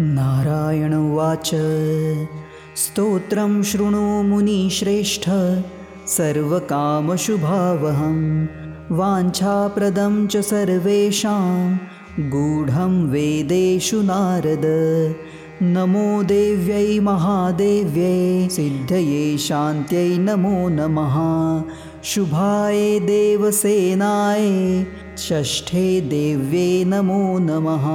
नारायण उवाच। स्तोत्रं शृणु मुनिश्रेष्ठ। सर्वकामशुभावहं। वाञ्छाप्रदं च सर्वेषां। गूढं वेदेषु नारद। नमो देव्यै महादेव्यै। सिद्धये शान्त्यै नमो नमः। शुभाय देवसेनाय। षष्ठे देव्ये नमो नमः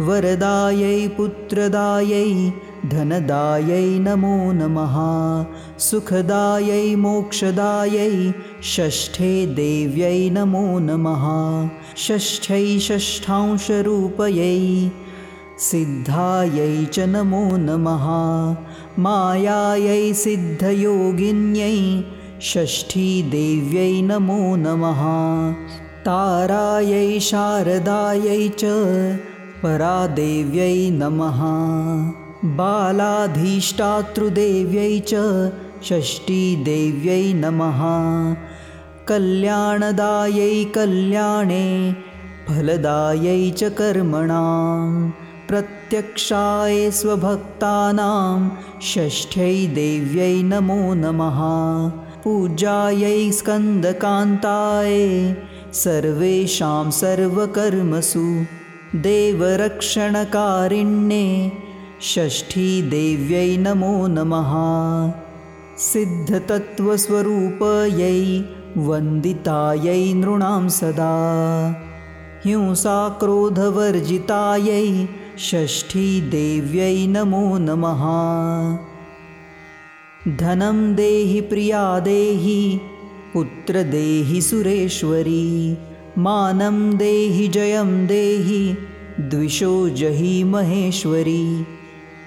वरदायै पुत्रदायै धनदायै नमो नमः। सुखदायै मोक्षदायै षष्ठे देव्यै नमो नमः। षष्ठै षष्ठांशरूपयै सिद्धायै च नमो नमः। मायायै सिद्धयोगिन्यै षष्ठी देव्यै नमो नमः। तारायै शारदायै च परादेव्यै नमः। बालाधीष्टातृदेव्यै च षष्ठीदेव्यै नमः। कल्याणदायै कल्याणे फलदायै च कर्मणां प्रत्यक्षाय स्वभक्तानां षष्ठ्यै देव्यै नमो नमः। पूजायै स्कन्दकान्ताय सर्वेषां सर्वकर्मसु देवरक्षणकारिण्ये षष्ठीदेव्यै नमो नमः। सिद्धतत्त्वस्वरूपयै वन्दितायै नृणां सदा। हिंसाक्रोधवर्जितायै षष्ठीदेव्यै नमो नमः। धनं देहि प्रिया देहि पुत्रदेहि सुरेश्वरी मानं देहि जयं देहि द्विषो जहि महेश्वरी।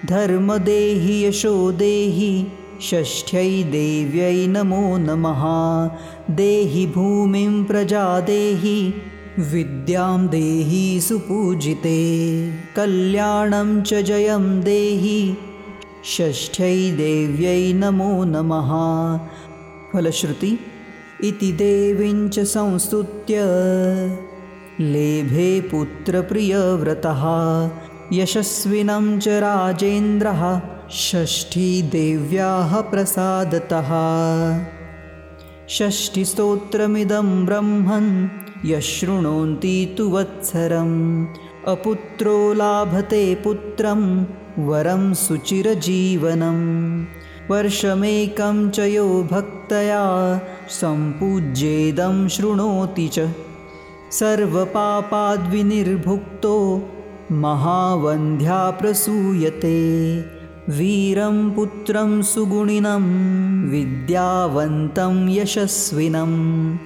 धर्मदेहि यशो देहि षष्ठ्यै देव्यै नमो नमः। देहि भूमिं प्रजा देहि विद्यां देहि सुपूजिते। कल्याणं च जयं देहि षष्ठ्यै देव्यै नमो नमः। फलश्रुति इति देवीञ्च संस्तुत्य। लेभे पुत्रप्रियव्रतः यशस्विनं च राजेन्द्रः षष्ठीदेव्याः प्रसादतः। षष्ठिस्तोत्रमिदं ब्रह्मन् यशृणोन्ति तु वत्सरम्। अपुत्रो लाभते पुत्रं वरं सुचिरजीवनं वर्षमेकं च यो भक्तया सम्पूज्येदं शृणोति च। सर्वपापाद्विनिर्भुक्तो महावन्ध्या प्रसूयते। वीरं पुत्रं सुगुणिनं विद्यावन्तं यशस्विनं।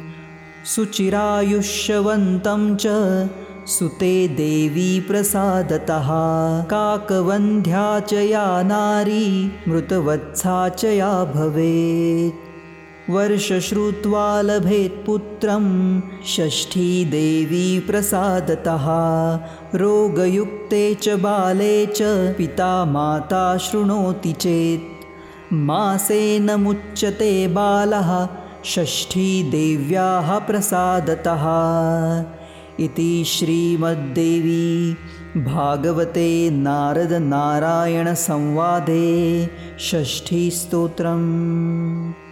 सुचिरायुष्यवन्तं च सुते देवी प्रसादतः। काकवन्ध्या च या नारी मृतवत्सा च या भवेत्। वर्षश्रुत्वा लभेत्पुत्रं षष्ठीदेवी प्रसादतः। रोगयुक्ते च बाले च पिता माता शृणोति चेत्। मासेन मुच्यते बालः षष्ठीदेव्याः प्रसादतः इति श्रीमद्देवी भागवते नारदनारायणसंवादे षष्ठीस्तोत्रम्